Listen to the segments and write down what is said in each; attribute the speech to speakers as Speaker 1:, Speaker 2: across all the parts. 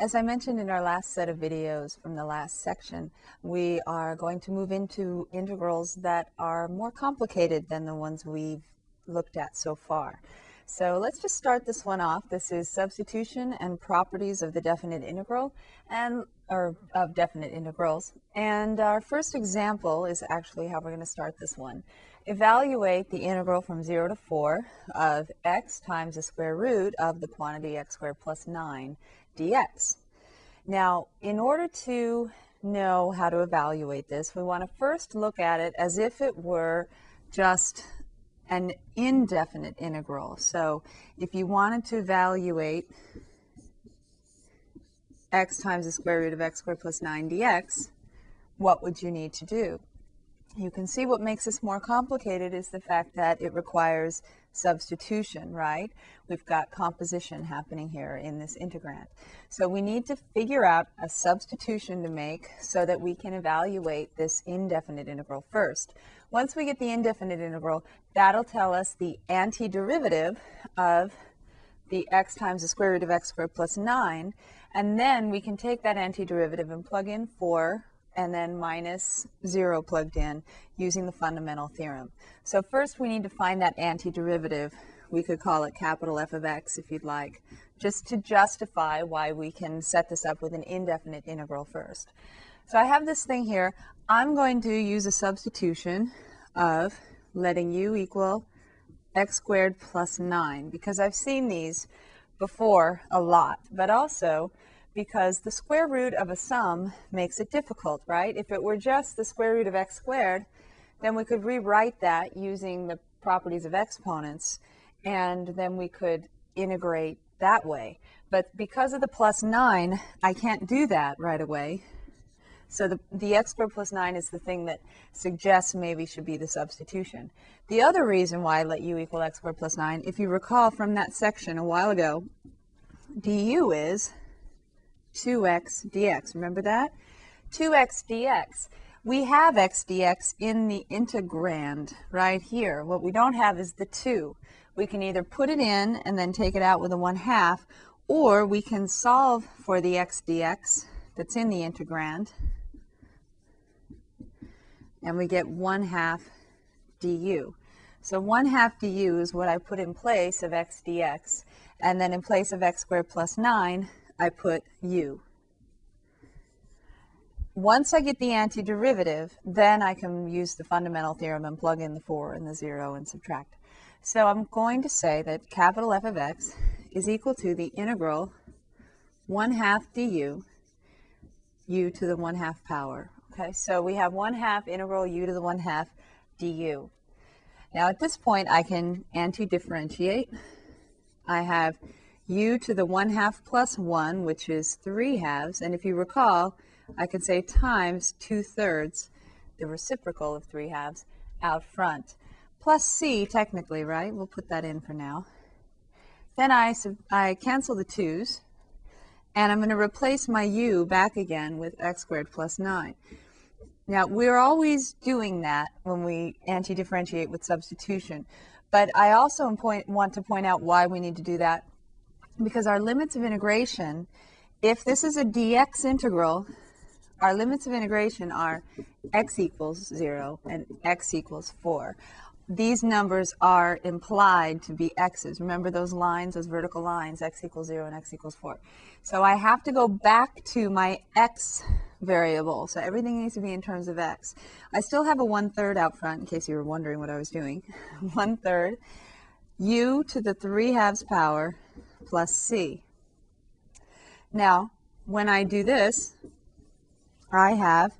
Speaker 1: As I mentioned in our last set of videos from the last section, we are going to move into integrals that are more complicated than the ones we've looked at so far. So let's just start this one off. This is substitution and properties of the definite integral and or of definite integrals. And our first example is actually how we're going to start this one. Evaluate the integral from 0 to 4 of x times the square root of the quantity x squared plus 9 dx. Now, in order to know how to evaluate this, we want to first look at it as if it were just an indefinite integral. So if you wanted to evaluate x times the square root of x squared plus 9 dx, what would you need to do? You can see what makes this more complicated is the fact that it requires substitution, right? We've got composition happening here in this integrand. So we need to figure out a substitution to make so that we can evaluate this indefinite integral first. Once we get the indefinite integral, that'll tell us the antiderivative of the x times the square root of x squared plus 9, and then we can take that antiderivative and plug in 4 and then minus 0 plugged in using the fundamental theorem. So first we need to find that antiderivative. We could call it capital F of x if you'd like, just to justify why we can set this up with an indefinite integral first. So I have this thing here. I'm going to use a substitution of letting u equal x squared plus 9 because I've seen these before a lot, but also because the square root of a sum makes it difficult, right? If it were just the square root of x squared, then we could rewrite that using the properties of exponents, and then we could integrate that way. But because of the plus 9, I can't do that right away. So the, the x squared plus 9 is the thing that suggests maybe should be the substitution. The other reason why I let u equal x squared plus 9, if you recall from that section a while ago, du is 2x dx. Remember that? 2x dx. We have x dx in the integrand right here. What we don't have is the 2. We can either put it in and then take it out with a 1 half, or we can solve for the x dx that's in the integrand and we get 1 half du. So 1 half du is what I put in place of x dx, and then in place of x squared plus 9, I put u. Once I get the antiderivative, then I can use the fundamental theorem and plug in the 4 and the 0 and subtract. So I'm going to say that capital F of x is equal to the integral 1 half du, u to the 1 half power Okay, so we have 1 half integral u to the 1 half du. Now at this point I can anti-differentiate. I have u to the 1 half plus 1, which is 3 halves, and if you recall, I can say times 2 thirds, the reciprocal of 3 halves, out front. Plus c, technically, right? We'll put that in for now. Then I, I cancel the 2's, and I'm going to replace my u back again with x squared plus 9. Now, we're always doing that when we anti-differentiate with substitution. But I also point, want to point out why we need to do that. Because our limits of integration, if this is a dx integral, our limits of integration are x equals 0 and x equals 4 these numbers are implied to be x's. Remember those lines, those vertical lines, x equals 0 and x equals 4. So I have to go back to my x variable. So everything needs to be in terms of x. I still have a one-third out front, in case you were wondering what I was doing. one-third u to the 3 halves power plus c. Now, when I do this, I have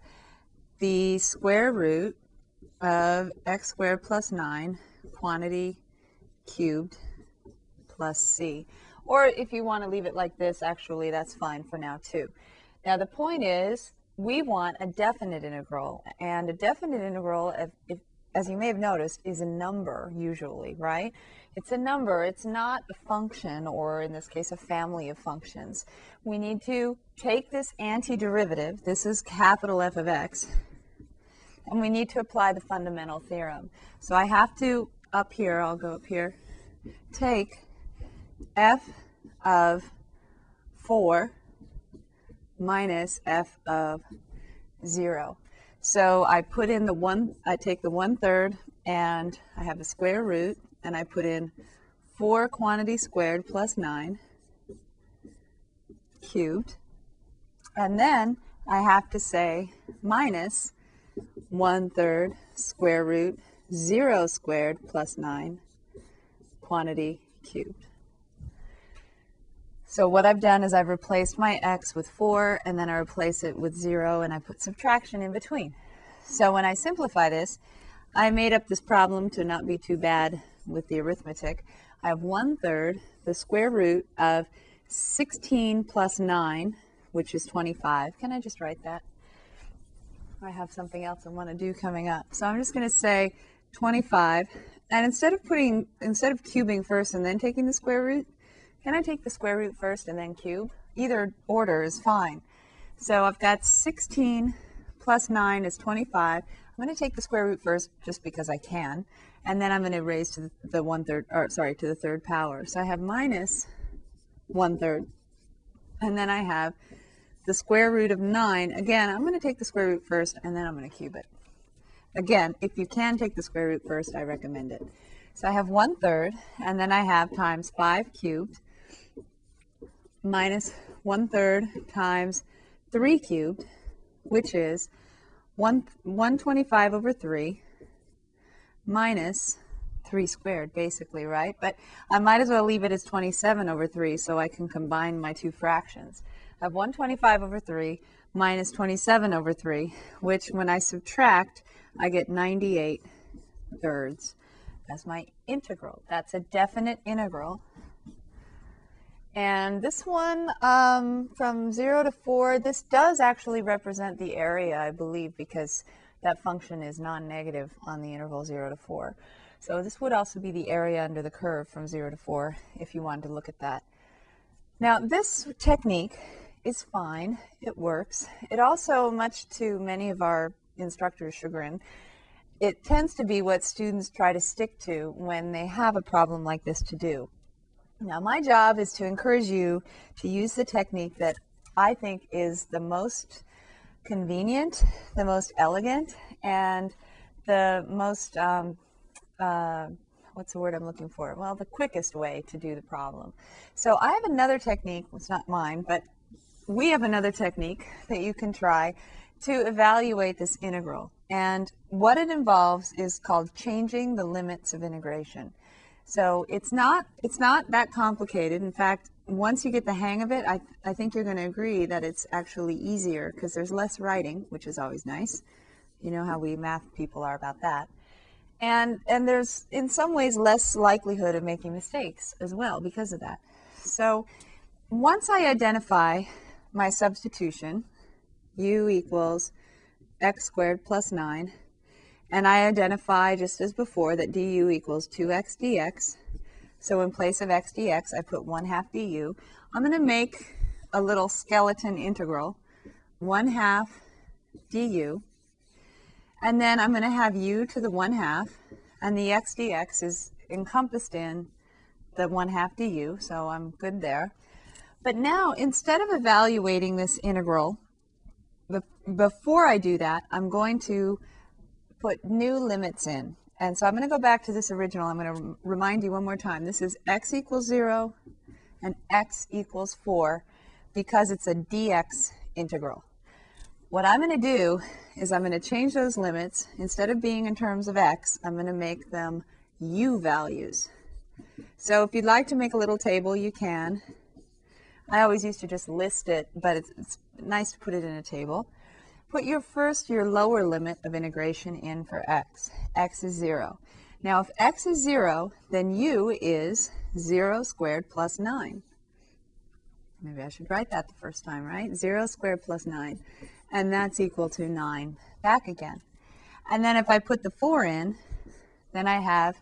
Speaker 1: the square root of x squared plus 9 quantity cubed plus c. Or if you want to leave it like this, actually, that's fine for now too. Now the point is, we want a definite integral. And a definite integral, if, if, as you may have noticed, is a number usually, right? It's a number. It's not a function, or in this case, a family of functions. We need to take this antiderivative, this is capital F of x, and we need to apply the fundamental theorem. So I have to, up here, I'll go up here, take f of 4 minus f of 0. So I put in the one, I take the one third and I have a square root and I put in 4 quantity squared plus 9 cubed. And then I have to say minus one third square root 0 squared plus 9 quantity cubed. So what I've done is I've replaced my x with 4 and then I replace it with 0 and I put subtraction in between. So when I simplify this, I made up this problem to not be too bad with the arithmetic. I have 1 third the square root of 16 plus 9, which is 25. Can I just write that? I have something else I want to do coming up. So I'm just going to say 25. And instead of putting, instead of cubing first and then taking the square root, can I take the square root first and then cube? Either order is fine. So I've got 16 plus 9 is 25. I'm going to take the square root first just because I can. And then I'm going to raise to the, one third, or sorry, to the third power. So I have minus one third. And then I have the square root of 9. Again, I'm going to take the square root first and then I'm going to cube it. Again, if you can take the square root first, I recommend it. So I have 1 third, and then I have times 5 cubed minus 1 third times 3 cubed, which is 1, 125 over 3 minus 3 squared, basically, right? But I might as well leave it as 27 over 3 so I can combine my two fractions. I have 125 over 3 minus 27 over 3, which when I subtract, I get 98 thirds as my integral. That's a definite integral. And this one um, from 0 to 4, this does actually represent the area, I believe, because that function is non-negative on the interval 0 to 4. So this would also be the area under the curve from 0 to 4 if you wanted to look at that. Now this technique is fine. It works. It also, much to many of our instructors' chagrin, it tends to be what students try to stick to when they have a problem like this to do. Now, my job is to encourage you to use the technique that I think is the most convenient, the most elegant, and the most, um, uh, what's the word I'm looking for? Well, the quickest way to do the problem. So I have another technique, it's not mine, but we have another technique that you can try to evaluate this integral. And what it involves is called changing the limits of integration. So it's not it's not that complicated. In fact, once you get the hang of it, I, I think you're going to agree that it's actually easier because there's less writing, which is always nice. You know how we math people are about that. And and there's in some ways less likelihood of making mistakes as well because of that. So once I identify my substitution, u equals x squared plus 9, and I identify, just as before, that du equals 2x dx. So in place of x dx, I put 1 half du. I'm going to make a little skeleton integral, 1 half du. And then I'm going to have u to the 1 half, and the x dx is encompassed in the 1 half du, so I'm good there. But now, instead of evaluating this integral, before I do that, I'm going to put new limits in. And so I'm going to go back to this original. I'm going to remind you one more time. This is x equals 0 and x equals 4 because it's a dx integral. What I'm going to do is I'm going to change those limits. Instead of being in terms of x, I'm going to make them u values. So if you'd like to make a little table, you can. I always used to just list it, but it's, it's nice to put it in a table. Put your first, your lower limit of integration in for x. x is 0. Now, if x is 0, then u is 0 squared plus 9. Maybe I should write that the first time, right? 0 squared plus 9. And that's equal to 9 back again. And then if I put the 4 in, then I have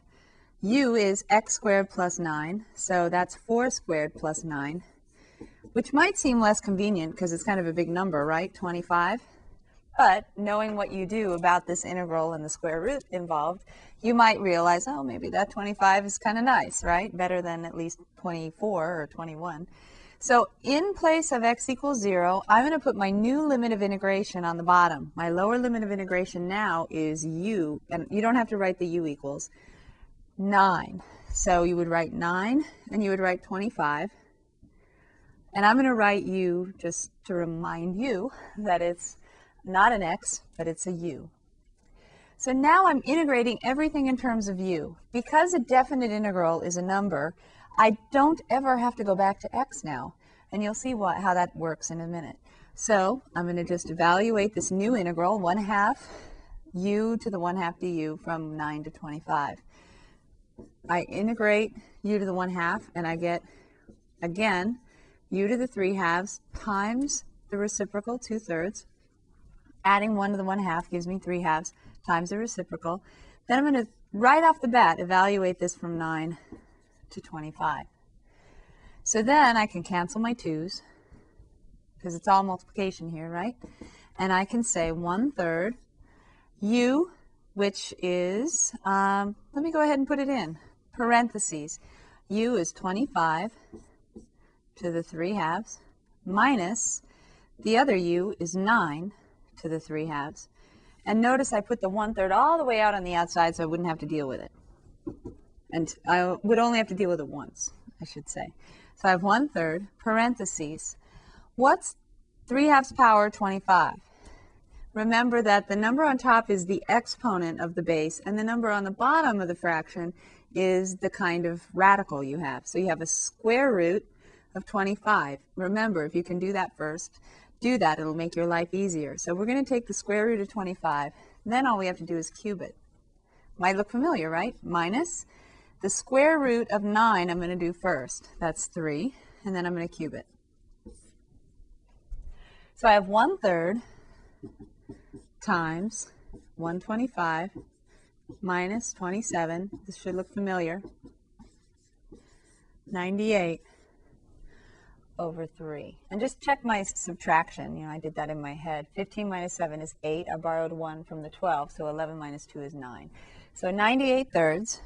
Speaker 1: u is x squared plus 9. So that's 4 squared plus 9, which might seem less convenient because it's kind of a big number, right? 25. But knowing what you do about this integral and the square root involved, you might realize, oh, maybe that 25 is kind of nice, right? Better than at least 24 or 21. So in place of x equals 0, I'm going to put my new limit of integration on the bottom. My lower limit of integration now is u, and you don't have to write the u equals, 9. So you would write 9, and you would write 25. And I'm going to write u just to remind you that it's not an x, but it's a u. So now I'm integrating everything in terms of u. Because a definite integral is a number, I don't ever have to go back to x now. And you'll see what, how that works in a minute. So I'm going to just evaluate this new integral, 1 half u to the 1 half du from 9 to 25. I integrate u to the 1 half, and I get, again, u to the 3 halves times the reciprocal 2 thirds. Adding 1 to the 1 half gives me 3 halves times the reciprocal. Then I'm going to, right off the bat, evaluate this from 9 to 25. So then I can cancel my 2's, because it's all multiplication here, right? And I can say 1 third u, which is, um, let me go ahead and put it in, parentheses. u is 25 to the 3 halves minus the other u is 9 to the 3 halves. And notice I put the 1 third all the way out on the outside so I wouldn't have to deal with it. And I would only have to deal with it once, I should say. So I have 1 third, parentheses. What's 3 halves power 25? Remember that the number on top is the exponent of the base, and the number on the bottom of the fraction is the kind of radical you have. So you have a square root of 25. Remember, if you can do that first, do that. It'll make your life easier. So we're going to take the square root of 25. Then all we have to do is cube it. Might look familiar, right? Minus the square root of 9 I'm going to do first. That's 3. And then I'm going to cube it. So I have 1 third times 125 minus 27. This should look familiar. 98 over 3. And just check my subtraction. You know, I did that in my head. 15 minus 7 is 8. I borrowed 1 from the 12, so 11 minus 2 is 9. So 98 thirds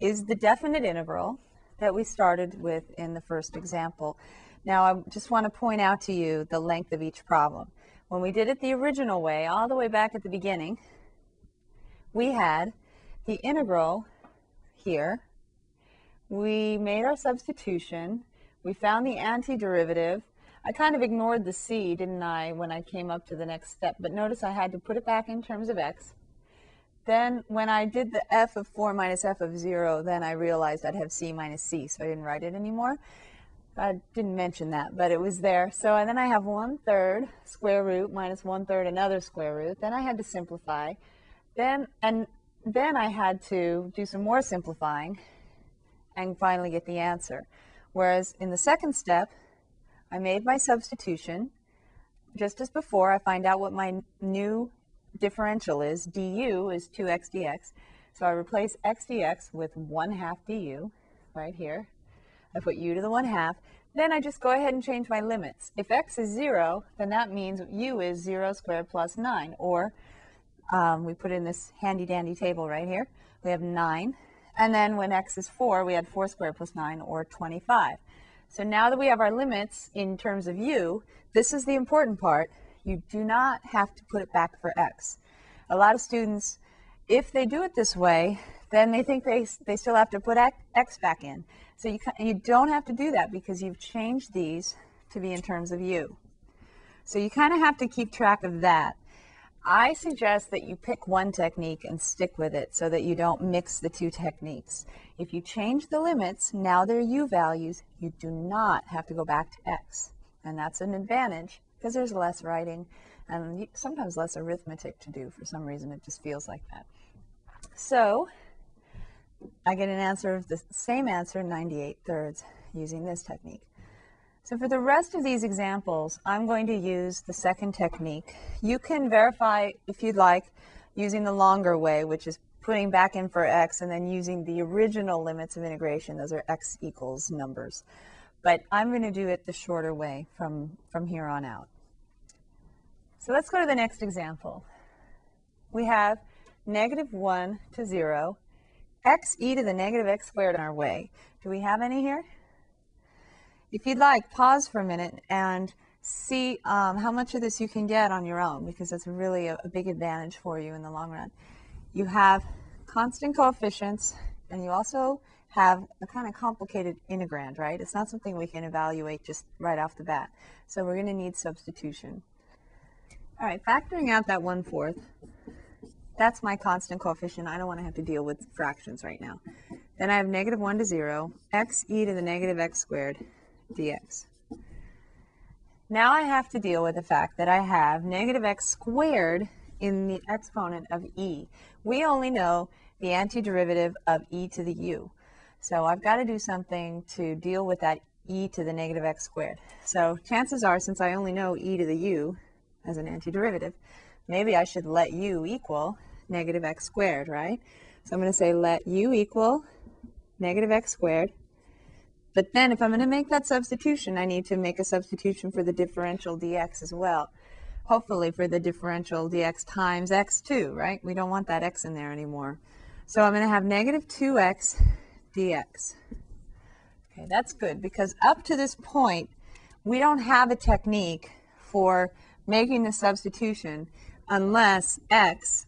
Speaker 1: is the definite integral that we started with in the first example. Now, I just want to point out to you the length of each problem. When we did it the original way, all the way back at the beginning, we had the integral here. We made our substitution. We found the antiderivative. I kind of ignored the c, didn't I, when I came up to the next step. But notice I had to put it back in terms of x. Then when I did the f of 4 minus f of 0, then I realized I'd have c minus c, so I didn't write it anymore. I didn't mention that, but it was there. So and then I have 1 third square root minus 1 third another square root. Then I had to simplify. Then and then I had to do some more simplifying and finally get the answer. Whereas in the second step, I made my substitution. Just as before, I find out what my new differential is. du is 2x dx. So I replace x dx with 1 half du right here. I put u to the 1 half. Then I just go ahead and change my limits. If x is 0, then that means u is 0 squared plus 9. Or um, we put in this handy-dandy table right here. We have 9 and then when x is 4, we had 4 squared plus 9, or 25. So now that we have our limits in terms of u, this is the important part. You do not have to put it back for x. A lot of students, if they do it this way, then they think they, they still have to put x back in. So you, you don't have to do that because you've changed these to be in terms of u. So you kind of have to keep track of that. I suggest that you pick one technique and stick with it so that you don't mix the two techniques. If you change the limits, now they're u values, you do not have to go back to x. And that's an advantage because there's less writing and sometimes less arithmetic to do. For some reason, it just feels like that. So I get an answer of the same answer, 98 thirds, using this technique. So for the rest of these examples, I'm going to use the second technique. You can verify, if you'd like, using the longer way, which is putting back in for x and then using the original limits of integration. Those are x equals numbers. But I'm going to do it the shorter way from, from here on out. So let's go to the next example. We have negative 1 to 0, x e to the negative x squared in our way. Do we have any here? If you'd like, pause for a minute and see um, how much of this you can get on your own because that's really a, a big advantage for you in the long run. You have constant coefficients and you also have a kind of complicated integrand, right? It's not something we can evaluate just right off the bat. So we're going to need substitution. All right, factoring out that one-fourth, that's my constant coefficient. I don't want to have to deal with fractions right now. Then I have negative 1 to 0, x e to the negative x squared dx. Now I have to deal with the fact that I have negative x squared in the exponent of e. We only know the antiderivative of e to the u. So I've got to do something to deal with that e to the negative x squared. So chances are, since I only know e to the u as an antiderivative, maybe I should let u equal negative x squared, right? So I'm going to say let u equal negative x squared. But then if I'm going to make that substitution, I need to make a substitution for the differential dx as well. Hopefully for the differential dx times x2, right? We don't want that x in there anymore. So I'm going to have negative 2x dx. Okay, that's good because up to this point, we don't have a technique for making the substitution unless x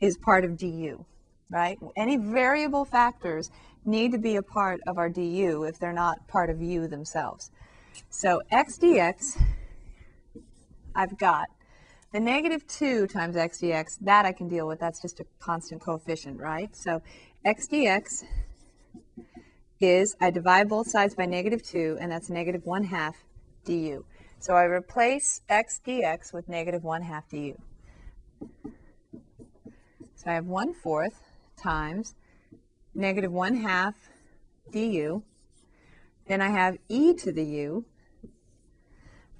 Speaker 1: is part of du, right? Any variable factors need to be a part of our du if they're not part of u themselves. So x dx, I've got the negative 2 times x dx, that I can deal with. That's just a constant coefficient, right? So x dx is, I divide both sides by negative 2, and that's negative 1 half du. So I replace x dx with negative 1 half du. So I have 1 fourth times negative 1 half du. Then I have e to the u.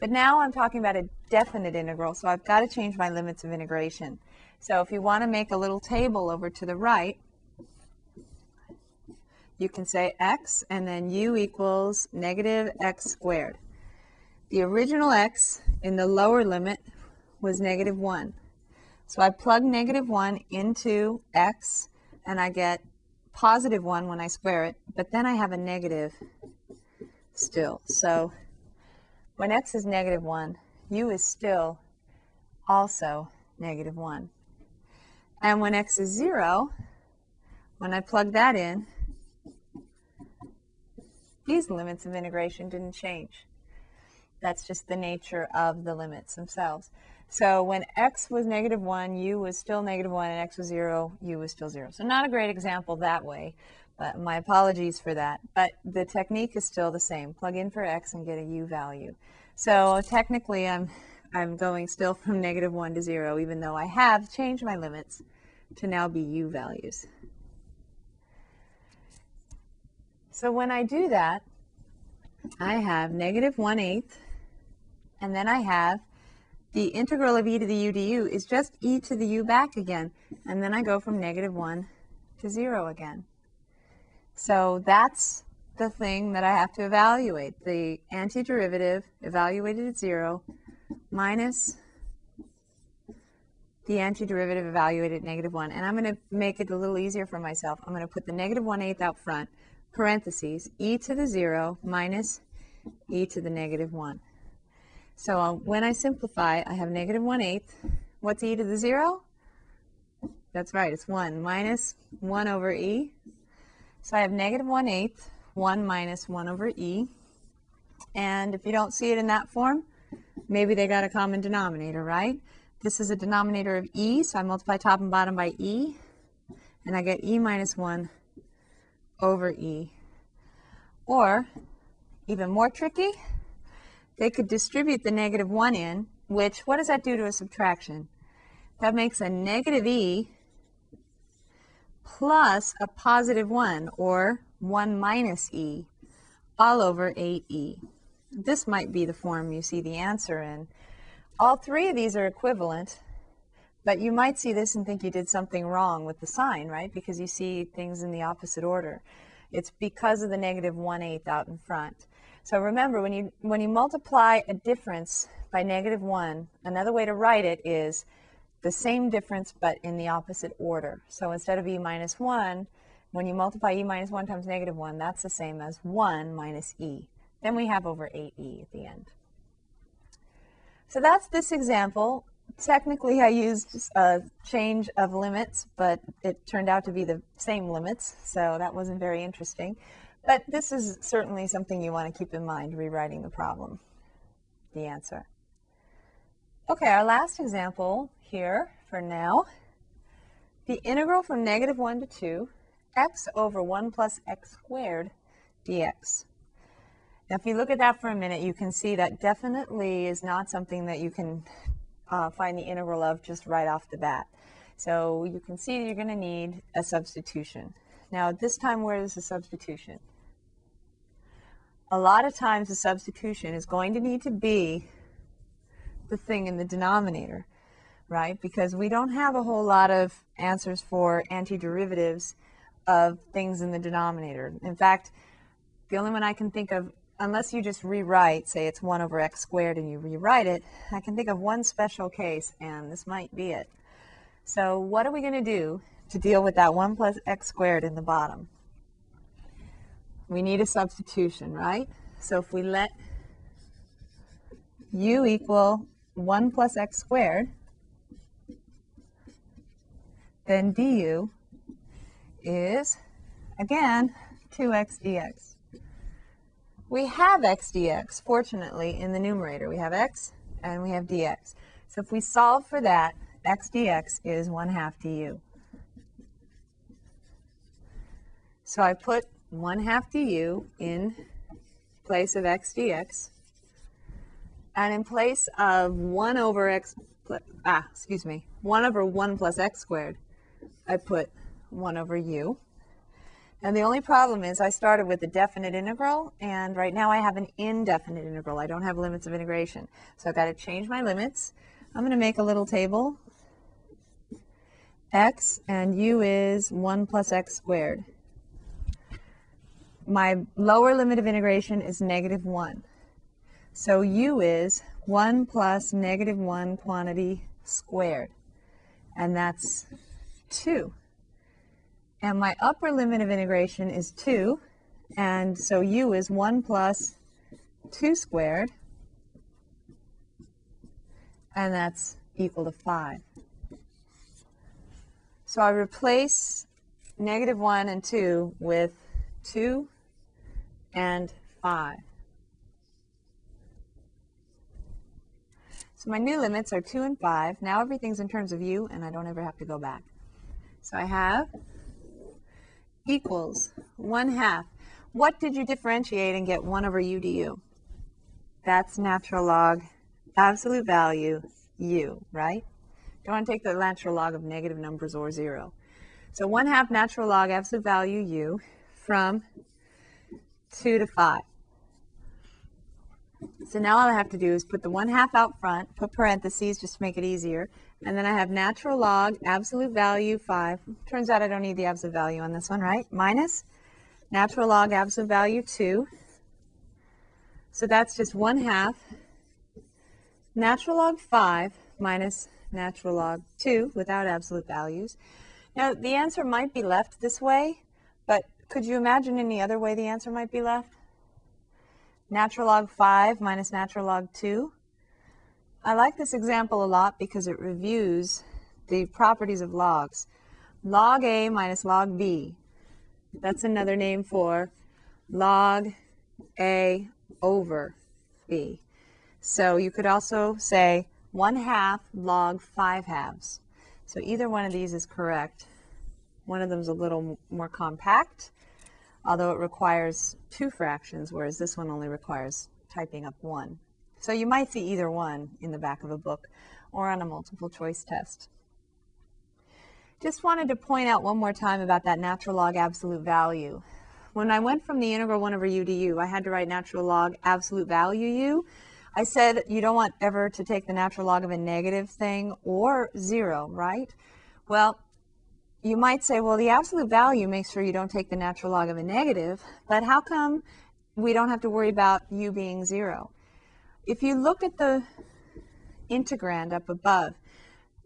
Speaker 1: But now I'm talking about a definite integral, so I've got to change my limits of integration. So if you want to make a little table over to the right, you can say x and then u equals negative x squared. The original x in the lower limit was negative 1. So I plug negative 1 into x and I get positive 1 when I square it, but then I have a negative still. So when x is negative 1, u is still also negative 1. And when x is 0, when I plug that in, these limits of integration didn't change. That's just the nature of the limits themselves. So when x was negative 1, u was still negative 1, and x was 0, u was still 0. So not a great example that way, but my apologies for that. But the technique is still the same. Plug in for x and get a u value. So technically I'm, I'm going still from negative 1 to 0, even though I have changed my limits to now be u values. So when I do that, I have negative 1 eighth, and then I have the integral of e to the u du is just e to the u back again, and then I go from negative 1 to 0 again. So that's the thing that I have to evaluate. The antiderivative evaluated at 0 minus the antiderivative evaluated at negative 1. And I'm going to make it a little easier for myself. I'm going to put the negative 1 eighth out front parentheses, e to the 0 minus e to the negative 1. So uh, when I simplify, I have negative 1 eighth. What's e to the 0? That's right, it's 1 minus 1 over e. So I have negative 1 eighth, 1 minus 1 over e. And if you don't see it in that form, maybe they got a common denominator, right? This is a denominator of e, so I multiply top and bottom by e, and I get e minus 1 over E. Or, even more tricky, they could distribute the negative 1 in, which, what does that do to a subtraction? That makes a negative E plus a positive 1, or 1 minus E, all over 8E. This might be the form you see the answer in. All three of these are equivalent, but you might see this and think you did something wrong with the sign, right? Because you see things in the opposite order. It's because of the negative 1 8 out in front. So remember, when you, when you multiply a difference by negative 1, another way to write it is the same difference but in the opposite order. So instead of e minus 1, when you multiply e minus 1 times negative 1, that's the same as 1 minus e. Then we have over 8e at the end. So that's this example. Technically, I used a change of limits, but it turned out to be the same limits, so that wasn't very interesting. But this is certainly something you want to keep in mind rewriting the problem, the answer. Okay, our last example here for now. The integral from negative 1 to 2, x over 1 plus x squared dx. Now, if you look at that for a minute, you can see that definitely is not something that you can uh, find the integral of just right off the bat. So you can see you're going to need a substitution. Now, this time, where is the substitution? A lot of times, the substitution is going to need to be the thing in the denominator, right? Because we don't have a whole lot of answers for antiderivatives of things in the denominator. In fact, the only one I can think of unless you just rewrite, say it's 1 over x squared and you rewrite it, I can think of one special case, and this might be it. So what are we going to do to deal with that 1 plus x squared in the bottom? We need a substitution, right? So if we let u equal 1 plus x squared, then du is, again, 2x dx. We have x dx, fortunately, in the numerator. We have x and we have dx. So if we solve for that, x dx is 1 half du. So I put 1 half du in place of x dx. And in place of 1 over x, ah, excuse me, 1 over 1 plus x squared, I put 1 over u. And the only problem is I started with a definite integral, and right now I have an indefinite integral. I don't have limits of integration. So I've got to change my limits. I'm going to make a little table. x and u is 1 plus x squared. My lower limit of integration is negative 1. So u is 1 plus negative 1 quantity squared. And that's 2. And my upper limit of integration is 2. And so u is 1 plus 2 squared. And that's equal to 5. So I replace negative 1 and 2 with 2 and 5. So my new limits are 2 and 5. Now everything's in terms of u, and I don't ever have to go back. So I have equals 1 half. What did you differentiate and get 1 over u du? That's natural log absolute value u, right? Don't want to take the natural log of negative numbers or 0. So 1 half natural log absolute value u from 2 to 5. So now all I have to do is put the 1 half out front, put parentheses just to make it easier, and then I have natural log absolute value 5. Turns out I don't need the absolute value on this one, right? Minus natural log absolute value 2. So that's just 1 half natural log 5 minus natural log 2 without absolute values. Now the answer might be left this way, but could you imagine any other way the answer might be left? Natural log 5 minus natural log 2. I like this example a lot because it reviews the properties of logs. Log A minus log B. That's another name for log A over B. So you could also say 1 half log 5 halves. So either one of these is correct. One of them is a little more compact, although it requires two fractions, whereas this one only requires typing up one. So you might see either one in the back of a book or on a multiple choice test. Just wanted to point out one more time about that natural log absolute value. When I went from the integral 1 over u to u, I had to write natural log absolute value u. I said you don't want ever to take the natural log of a negative thing or 0, right? Well, you might say, well, the absolute value makes sure you don't take the natural log of a negative, but how come we don't have to worry about u being 0? If you look at the integrand up above,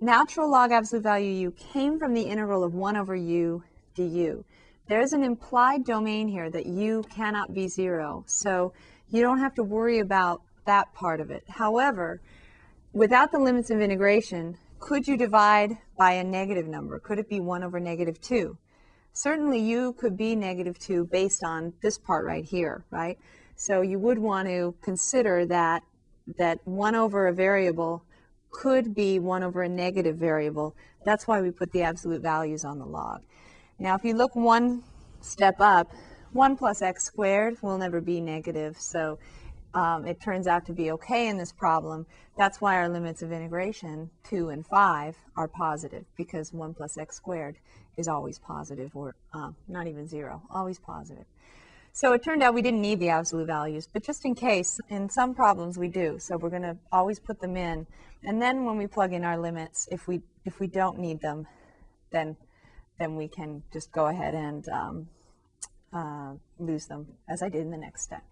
Speaker 1: natural log absolute value u came from the integral of 1 over u du. There's an implied domain here that u cannot be 0. So You don't have to worry about that part of it. However, without the limits of integration, could you divide by a negative number? Could it be 1 over negative 2? Certainly you could be negative 2 based on this part right here, right? So you would want to consider that that 1 over a variable could be 1 over a negative variable. That's why we put the absolute values on the log. Now if you look one step up, 1 plus x squared will never be negative, so um, it turns out to be okay in this problem. That's why our limits of integration, 2 and 5, are positive, because 1 plus x squared is always positive, or uh, not even 0, always positive. So it turned out we didn't need the absolute values, but just in case, in some problems we do. So we're going to always put them in. And then when we plug in our limits, if we, if we don't need them, then, then we can just go ahead and um, uh, lose them, as I did in the next step.